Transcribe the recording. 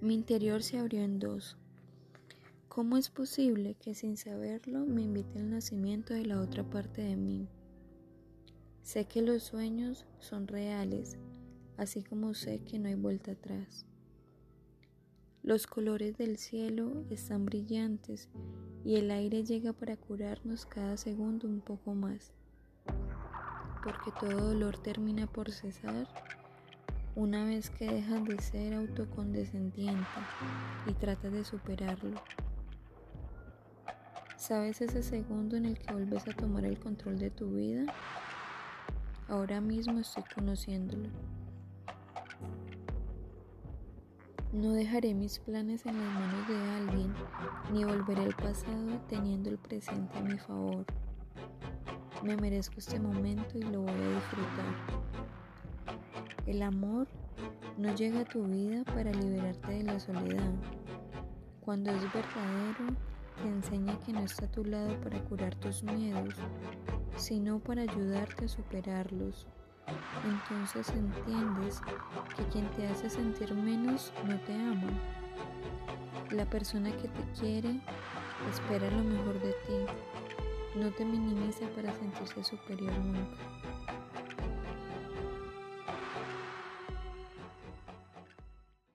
Mi interior se abrió en dos. ¿Cómo es posible que sin saberlo me invite al nacimiento de la otra parte de mí? Sé que los sueños son reales, así como sé que no hay vuelta atrás. Los colores del cielo están brillantes y el aire llega para curarnos cada segundo un poco más, porque todo dolor termina por cesar una vez que dejas de ser autocondescendiente y tratas de superarlo. ¿Sabes ese segundo en el que vuelves a tomar el control de tu vida? Ahora mismo estoy conociéndolo. No dejaré mis planes en las manos de alguien, ni volveré al pasado teniendo el presente a mi favor. Me merezco este momento y lo voy a disfrutar. El amor no llega a tu vida para liberarte de la soledad. Cuando es verdadero, te enseña que no está a tu lado para curar tus miedos, sino para ayudarte a superarlos. Entonces entiendes que quien te hace sentir menos no te ama. La persona que te quiere espera lo mejor de ti. No te minimiza para sentirse superior nunca.